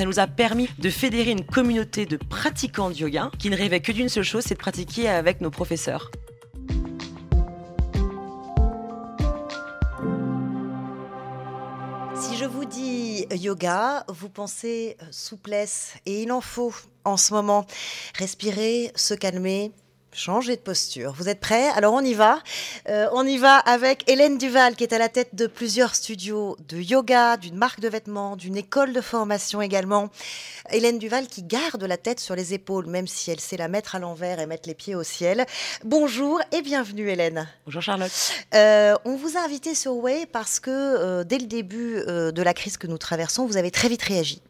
Ça nous a permis de fédérer une communauté de pratiquants de yoga qui ne rêvaient que d'une seule chose, c'est de pratiquer avec nos professeurs. Si je vous dis yoga, vous pensez souplesse et il en faut en ce moment. Respirer, se calmer, changer de posture. Vous êtes prêts? Alors on y va. Euh, on y va avec Hélène Duval qui est à la tête de plusieurs studios de yoga, d'une marque de vêtements, d'une école de formation également. Hélène Duval qui garde la tête sur les épaules même si elle sait la mettre à l'envers et mettre les pieds au ciel. Bonjour et bienvenue Hélène. Bonjour Charlotte. Euh, on vous a invité sur Way parce que euh, dès le début de la crise que nous traversons, vous avez très vite réagi.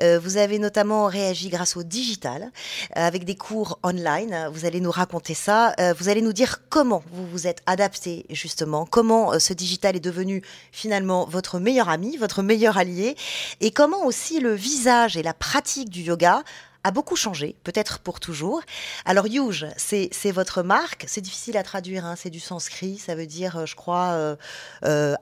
Euh, vous avez notamment réagi grâce au digital, euh, avec des cours online. Vous allez nous raconter ça. Euh, vous allez nous dire comment vous vous êtes adapté, justement, comment ce digital est devenu finalement votre meilleur ami, votre meilleur allié, et comment aussi le visage et la pratique du yoga a beaucoup changé, peut-être pour toujours. Alors Yuge, c'est votre marque, c'est difficile à traduire, hein, c'est du sanskrit, ça veut dire, je crois,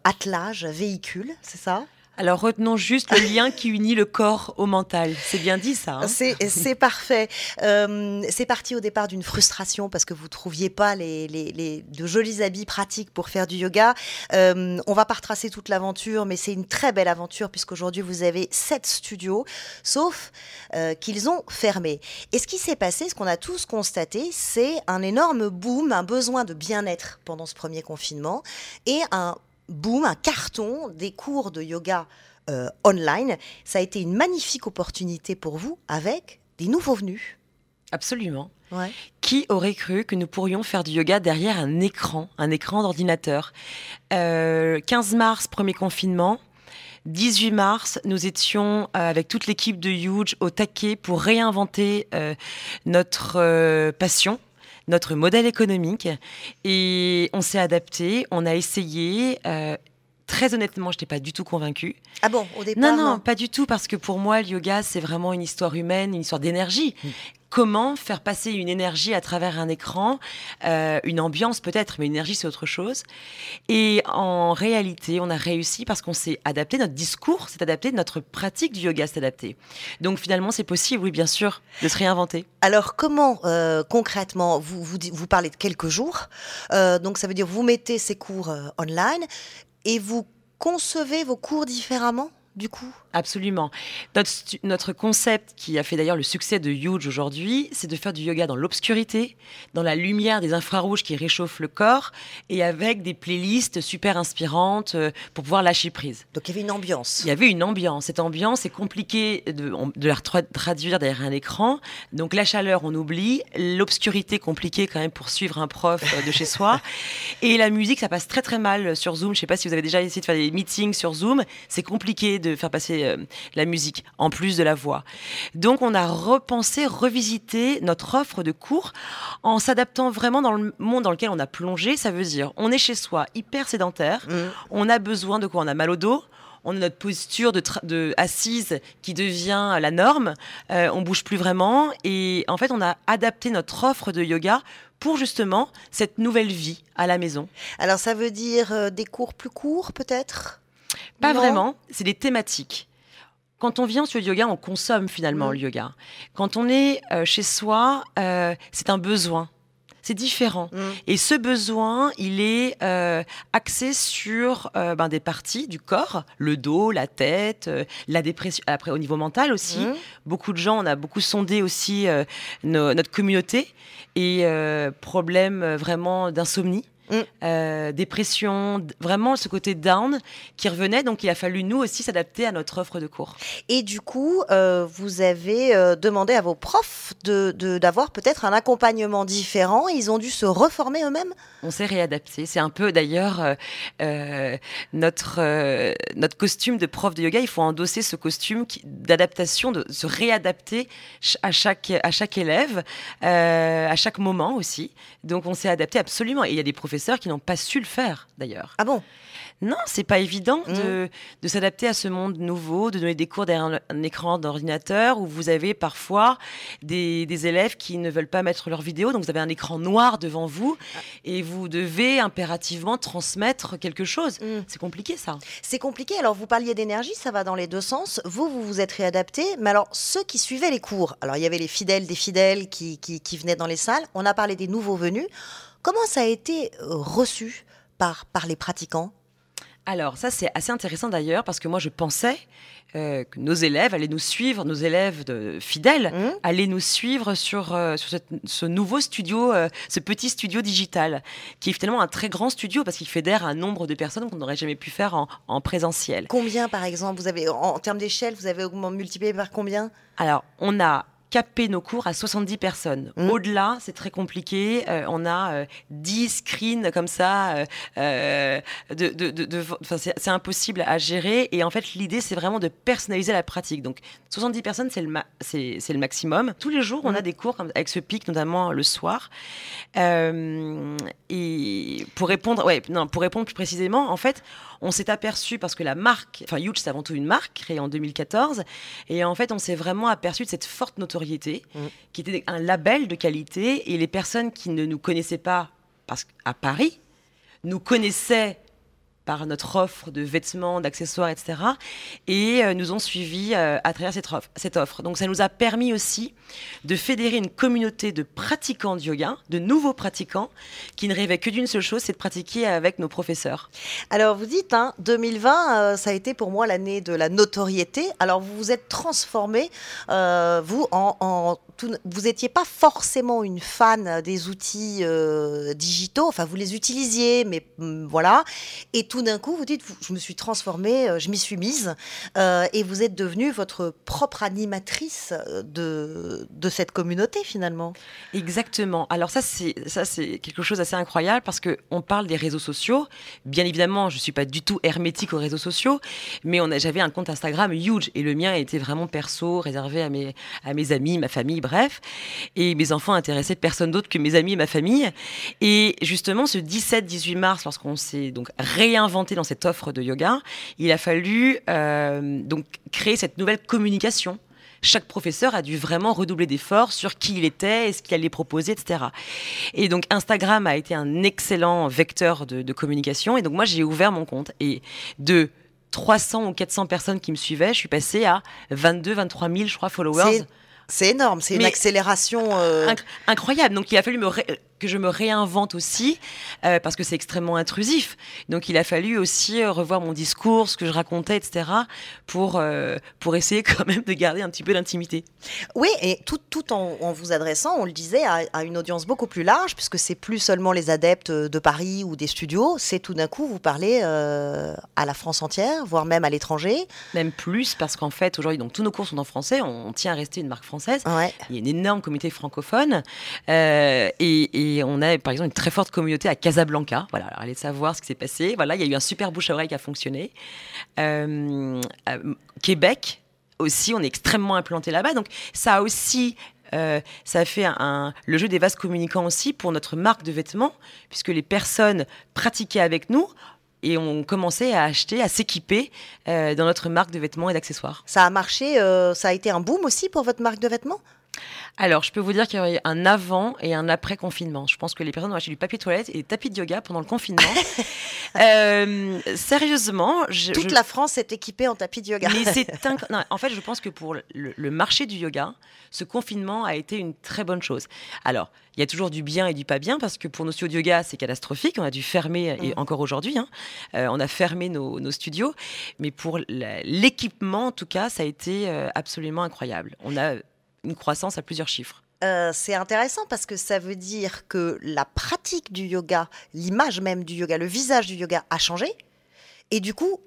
attelage, véhicule, c'est ça? Alors retenons juste le lien qui unit le corps au mental. C'est bien dit ça. Hein? C'est parfait. Euh, c'est parti au départ d'une frustration parce que vous trouviez pas les, les, de jolis habits pratiques pour faire du yoga. Euh, on va pas retracer toute l'aventure, mais c'est une très belle aventure puisqu'aujourd'hui vous avez sept studios, sauf euh, qu'ils ont fermé. Et ce qui s'est passé, ce qu'on a tous constaté, c'est un énorme boom, un besoin de bien-être pendant ce premier confinement et un boom, un carton des cours de yoga euh, online. Ça a été une magnifique opportunité pour vous avec des nouveaux venus. Absolument. Qui aurait cru que nous pourrions faire du yoga derrière un écran, un écran d'ordinateur? 15 euh, mars, premier confinement. 18 mars, nous étions euh, avec toute l'équipe de Huge au taquet pour réinventer notre passion, notre modèle économique et on s'est adapté, on a essayé. Euh, très honnêtement, je n'étais pas du tout convaincue. Ah bon, au départ Non, non, pas du tout, parce que pour moi, le yoga, c'est vraiment une histoire humaine, une histoire d'énergie. Mm comment faire passer une énergie à travers un écran, euh, une ambiance peut-être, mais une énergie c'est autre chose. Et en réalité, on a réussi parce qu'on s'est adapté, notre discours s'est adapté, notre pratique du yoga s'est adaptée. Donc finalement, c'est possible, oui, bien sûr, de se réinventer. Alors comment euh, concrètement, vous, vous, parlez de quelques jours, euh, donc ça veut dire vous mettez ces cours online et vous concevez vos cours différemment? Du coup Absolument. Notre, concept, qui a fait d'ailleurs le succès de Huge aujourd'hui, c'est de faire du yoga dans l'obscurité, dans la lumière des infrarouges qui réchauffent le corps, et avec des playlists super inspirantes euh, pour pouvoir lâcher prise. Donc il y avait une ambiance. Il y avait une ambiance. Cette ambiance est compliquée de, de la traduire derrière un écran. Donc la chaleur, on oublie. L'obscurité, compliquée quand même pour suivre un prof euh, de chez soi. Et la musique, ça passe très très mal sur Zoom. Je ne sais pas si vous avez déjà essayé de faire des meetings sur Zoom. C'est compliqué de faire passer euh, la musique en plus de la voix. Donc on a repensé, revisité notre offre de cours en s'adaptant vraiment dans le monde dans lequel on a plongé. Ça veut dire on est chez soi hyper sédentaire, mmh. on a besoin de quoi? On a mal au dos, on a notre posture de, assise qui devient la norme, euh, on bouge plus vraiment et en fait on a adapté notre offre de yoga pour justement cette nouvelle vie à la maison. Alors ça veut dire euh, des cours plus courts peut-être? Pas vraiment, c'est des thématiques. Quand on vient sur le yoga, on consomme finalement mm. le yoga. Quand on est euh, chez soi, euh, c'est un besoin. C'est différent. Mm. Et ce besoin, il est euh, axé sur ben, des parties du corps, le dos, la tête, la dépression. Après, au niveau mental aussi, mm. beaucoup de gens, on a beaucoup sondé aussi notre communauté et problèmes vraiment d'insomnie. Mm. Euh, dépression, vraiment ce côté down qui revenait. Donc il a fallu nous aussi s'adapter à notre offre de cours. Et du coup, euh, vous avez euh, demandé à vos profs d'avoir de, peut-être un accompagnement différent. Ils ont dû se reformer eux-mêmes? On s'est réadapté. C'est un peu d'ailleurs notre, notre costume de prof de yoga. Il faut endosser ce costume d'adaptation, de se réadapter à chaque, à chaque élève, à chaque moment aussi. Donc on s'est adapté absolument. Et il y a des professeurs professeurs qui n'ont pas su le faire d'ailleurs. Ah bon? Non, c'est pas évident Mmh. de, de s'adapter à ce monde nouveau, de donner des cours derrière un, un écran d'ordinateur où vous avez parfois des, des élèves qui ne veulent pas mettre leur vidéo, donc vous avez un écran noir devant vous Ah. et vous devez impérativement transmettre quelque chose. Mm. C'est compliqué ça. C'est compliqué. Alors, vous parliez d'énergie, ça va dans les deux sens. Vous, vous vous êtes réadapté. Mais alors, ceux qui suivaient les cours, alors il y avait les fidèles des fidèles qui, qui, qui venaient dans les salles. On a parlé des nouveaux venus. Comment ça a été euh, reçu par, par les pratiquants? Alors ça c'est assez intéressant d'ailleurs parce que moi je pensais euh, que nos élèves allaient nous suivre, nos élèves de, fidèles Hum allaient nous suivre sur, euh, sur cette- ce nouveau studio, euh, ce petit studio digital, qui est finalement un très grand studio parce qu'il fédère un nombre de personnes qu'on n'aurait jamais pu faire en, en présentiel. Combien, par exemple, vous avez, en, en termes d'échelle, vous avez augmenté, multiplié par combien? Alors on a capé nos cours à 70 personnes. Mhm. Au-delà, c'est très compliqué. Euh, on a euh, 10 screens comme ça. euh, euh, de, de- de- de- enfin, c'est impossible à gérer. Et en fait, l'idée, c'est vraiment de personnaliser la pratique. Donc, 70 personnes, c'est le, ma- le maximum. Tous les jours, on a Mhm. des cours comme, avec ce pic, notamment le soir. Euh, et pour répondre, ouais, non, pour répondre plus précisément, en fait, on s'est aperçu parce que la marque, enfin Huge, c'est avant tout une marque créée en 2014, et en fait, on s'est vraiment aperçu de cette forte notoriété, Mhm. qui était un label de qualité, et les personnes qui ne nous connaissaient pas, parce qu'à Paris, nous connaissaient par notre offre de vêtements, d'accessoires, etc. Et euh, nous ont suivis euh, à travers cette offre, cette offre. Donc ça nous a permis aussi de fédérer une communauté de pratiquants de yoga, de nouveaux pratiquants, qui ne rêvaient que d'une seule chose, c'est de pratiquer avec nos professeurs. Alors, vous dites, hein, 2020, euh, ça a été pour moi l'année de la notoriété. Alors, vous vous êtes transformé, vous, en vous n'étiez pas forcément une fan des outils euh, digitaux, enfin vous les utilisiez, mais hum, voilà. Et tout d'un coup, vous dites, je me suis transformée, euh, je m'y suis mise, euh, et vous êtes devenue votre propre animatrice de, cette communauté finalement. Exactement. Alors ça, c'est quelque chose d'assez incroyable parce que on parle des réseaux sociaux. Bien évidemment, je suis pas du tout hermétique aux réseaux sociaux, mais on j'avais un compte Instagram huge et le mien était vraiment perso, réservé à mes amis, ma famille, bref. Et mes enfants intéressaient personne d'autre que mes amis et ma famille. Et justement, ce 17-18 mars, lorsqu'on s'est donc réinventé dans cette offre de yoga, il a fallu euh, donc créer cette nouvelle communication chaque professeur a dû vraiment redoubler d'efforts sur qui il était ce qu'il allait proposer, etc. Et donc Instagram a été un excellent vecteur de, de communication. Et donc moi, j'ai ouvert mon compte. Et de 300 ou 400 personnes qui me suivaient, je suis passée à 22, 23 000, je crois, followers. C'est- énorme, c'est une accélération. euh, Inc- incroyable. Donc il a fallu me ré- que je me réinvente aussi euh, parce que c'est extrêmement intrusif. Donc il a fallu aussi euh, revoir mon discours, ce que je racontais, etc. pour euh, pour essayer quand même de garder un petit peu d'intimité. Oui, et tout, tout en, en vous adressant, on le disait, à, à une audience beaucoup plus large, puisque c'est plus seulement les adeptes de Paris ou des studios, c'est tout d'un coup, vous parlez à la France entière, voire même à l'étranger. Même plus parce qu'en fait aujourd'hui donc tous nos cours sont en français. On, on tient à rester une marque française. Ouais. Il y a une énorme communauté francophone et, et on a par exemple une très forte communauté à Casablanca. Voilà, alors allez savoir ce qui s'est passé. Voilà, il y a eu un super bouche à oreille qui a fonctionné. Euh, à Québec aussi, on est extrêmement implanté là-bas. Donc ça a aussi euh, ça fait le jeu des vases communicants aussi pour notre marque de vêtements, puisque les personnes pratiquaient avec nous et ont commencé à acheter, à s'équiper euh, dans notre marque de vêtements et d'accessoires. Ça a marché, euh, ça a été un boom aussi pour votre marque de vêtements? Alors, je peux vous dire qu'il y a eu un avant et un après confinement. Je pense que les personnes ont acheté du papier toilette et des tapis de yoga pendant le confinement. Euh, sérieusement, je, Toute je- la France est équipée en tapis de yoga. mais c'est inc- non, en fait, je pense que pour le, le marché du yoga, ce confinement a été une très bonne chose. Alors, il y a toujours du bien et du pas bien parce que pour nos studios de yoga, c'est catastrophique. On a dû fermer, et Mm. encore aujourd'hui, hein, euh, on a fermé nos, nos studios. Mais pour l'équipement, en tout cas, ça a été euh, absolument incroyable. On a une croissance à plusieurs chiffres. Euh, c'est intéressant parce que ça veut dire que la pratique du yoga, l'image même du yoga, le visage du yoga a changé. Et du coup,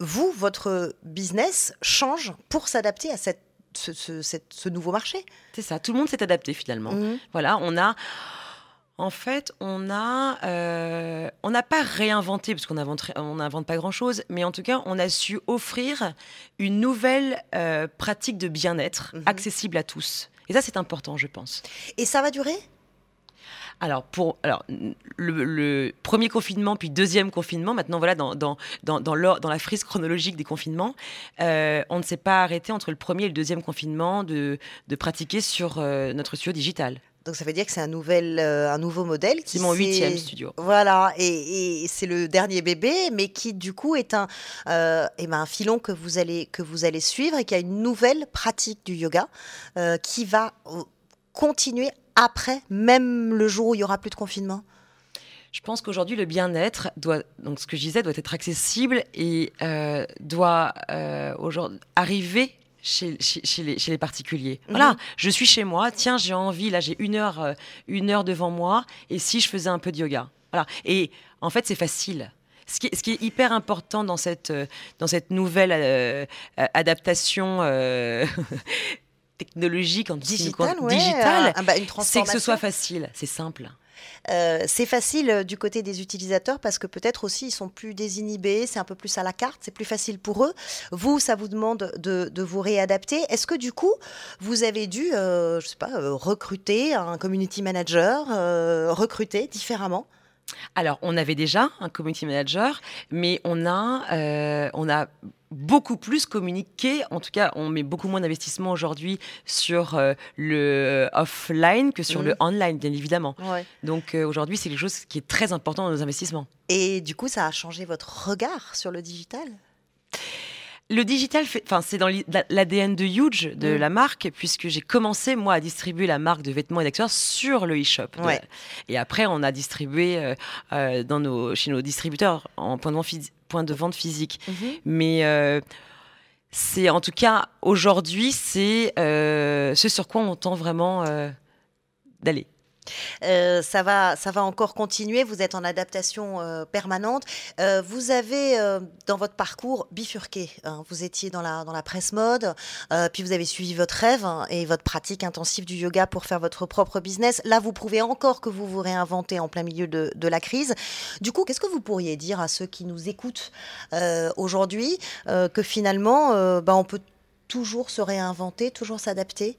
vous, votre business change pour s'adapter à cette, ce, ce- cette- ce nouveau marché. C'est ça, tout le monde s'est adapté finalement. Mhm. Voilà, on a. En fait, on a, euh, on n'a pas réinventé parce qu'on n'invente ri- on n'invente pas grand chose, mais en tout cas, on a su offrir une nouvelle euh, pratique de bien-être Mhm. accessible à tous. Et ça, c'est important, je pense. Et ça va durer? Alors, pour alors, le, premier confinement, puis deuxième confinement, maintenant, voilà, dans, dans, dans, dans, la frise chronologique des confinements, euh, on ne s'est pas arrêté entre le premier et le deuxième confinement de, de pratiquer sur euh, notre studio digital. Donc ça veut dire que c'est un, nouvel, euh, un nouveau modèle. C'est mon huitième studio. Voilà, et, c'est le dernier bébé, mais qui du coup est un, euh, eh ben, un filon que vous, allez, que vous allez suivre et qui a une nouvelle pratique du yoga qui va continuer après, même le jour où il y aura plus de confinement? Je pense qu'aujourd'hui, le bien-être doit, donc ce que je disais, doit être accessible et euh, doit euh, arriver chez, chez, les, particuliers. Mhm. Voilà, je suis chez moi, tiens, j'ai envie, là j'ai une heure, euh, une heure devant moi, et si je faisais un peu de yoga Voilà. Et en fait, c'est facile. Ce qui, est, ce qui, est, hyper important dans cette, dans cette nouvelle adaptation technologique, en digital, ah, bah, c'est que ce soit facile, c'est simple. Euh, c'est facile euh, du côté des utilisateurs parce que peut-être aussi ils sont plus désinhibés, c'est un peu plus à la carte, c'est plus facile pour eux. Vous, ça vous demande de, vous réadapter. Est-ce que du coup, vous avez dû, euh, je sais pas, recruter un community manager, recruter différemment? Alors, on avait déjà un community manager, mais on a, on a beaucoup plus communiqué. En tout cas, on met beaucoup moins d'investissement aujourd'hui sur euh, le offline que sur le mhm. online, bien évidemment. Donc euh, aujourd'hui, c'est quelque chose qui est très important dans nos investissements. Et du coup, ça a changé votre regard sur le digital? Le digital, enfin, c'est dans l'ADN de Huge, de mm. la marque, puisque j'ai commencé, moi, à distribuer la marque de vêtements et d'accessoires sur le e-shop. Et après, on a distribué euh, euh, dans nos, chez nos distributeurs en point de vente, point de vente physique. Mm-hmm. Mais euh, c'est, en tout cas, aujourd'hui, c'est ce sur quoi on tend vraiment d'aller. Euh, ça, va, ça va encore continuer. Vous êtes en adaptation euh, permanente. Euh, vous avez, dans votre parcours, bifurqué. Hein. Vous étiez dans la, dans la presse mode, puis vous avez suivi votre rêve hein, et votre pratique intensive du yoga pour faire votre propre business. Là, vous prouvez encore que vous vous réinventez en plein milieu de, la crise. Du coup, qu'est-ce que vous pourriez dire à ceux qui nous écoutent aujourd'hui que finalement, bah, on peut toujours se réinventer, toujours s'adapter?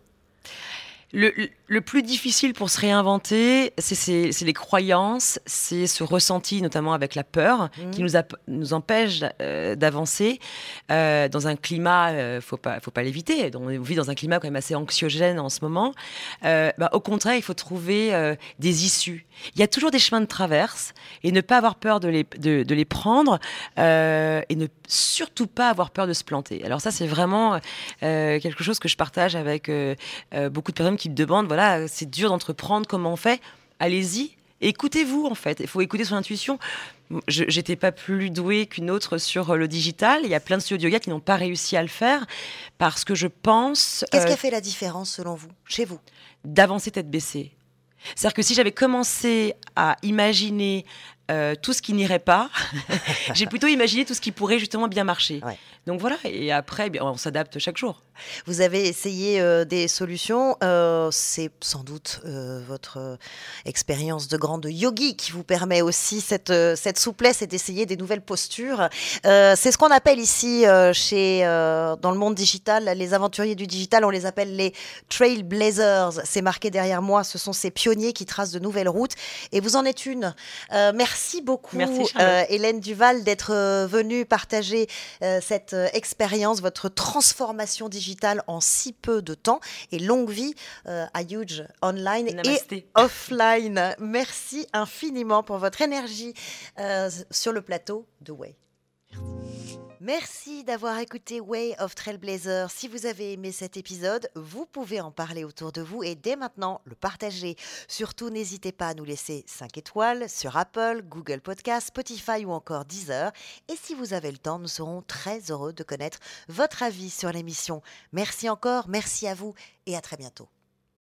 Le, plus difficile pour se réinventer, c'est les croyances, c'est ce ressenti, notamment avec la peur, qui mmh. nous, nous empêche euh, d'avancer euh, dans un climat, euh, faut pas, faut pas l'éviter. On vit dans un climat quand même assez anxiogène en ce moment. Bah, au contraire, il faut trouver des issues. Il y a toujours des chemins de traverse et ne pas avoir peur de les, de, de les prendre et ne surtout pas avoir peur de se planter. Alors ça, c'est vraiment quelque chose que je partage avec beaucoup de personnes qui te demandent, voilà, c'est dur d'entreprendre, comment on fait Allez-y, écoutez-vous en fait. Il faut écouter son intuition. Je n'étais pas plus douée qu'une autre sur le digital. Il y a plein de studios de yoga qui n'ont pas réussi à le faire parce que je pense. Qu'est-ce qui a euh, fait la différence selon vous, chez vous? D'avancer tête baissée. C'est-à-dire que si j'avais commencé à imaginer euh, tout ce qui n'irait pas, j'ai plutôt imaginé tout ce qui pourrait justement bien marcher. Donc voilà, et après, eh on s'adapte chaque jour. Vous avez essayé euh, des solutions. Euh, c'est sans doute votre expérience de grande yogi qui vous permet aussi cette, cette souplesse et d'essayer des nouvelles postures. c'est ce qu'on appelle ici, chez, dans le monde digital, les aventuriers du digital, on les appelle les trailblazers. C'est marqué derrière moi, ce sont ces pionniers qui tracent de nouvelles routes. Et vous en êtes une. merci beaucoup, Hélène Duval, d'être venue partager cette euh, expérience, votre transformation digitale en si peu de temps et longue vie euh, à Huge Online et offline. Merci infiniment pour votre énergie euh, sur le plateau de Way. Merci d'avoir écouté Way of Trailblazer. Si vous avez aimé cet épisode, vous pouvez en parler autour de vous et dès maintenant le partager. Surtout, n'hésitez pas à nous laisser 5 étoiles sur Apple, Google Podcast, Spotify ou encore Deezer. Et si vous avez le temps, nous serons très heureux de connaître votre avis sur l'émission. Merci encore, merci à vous et à très bientôt.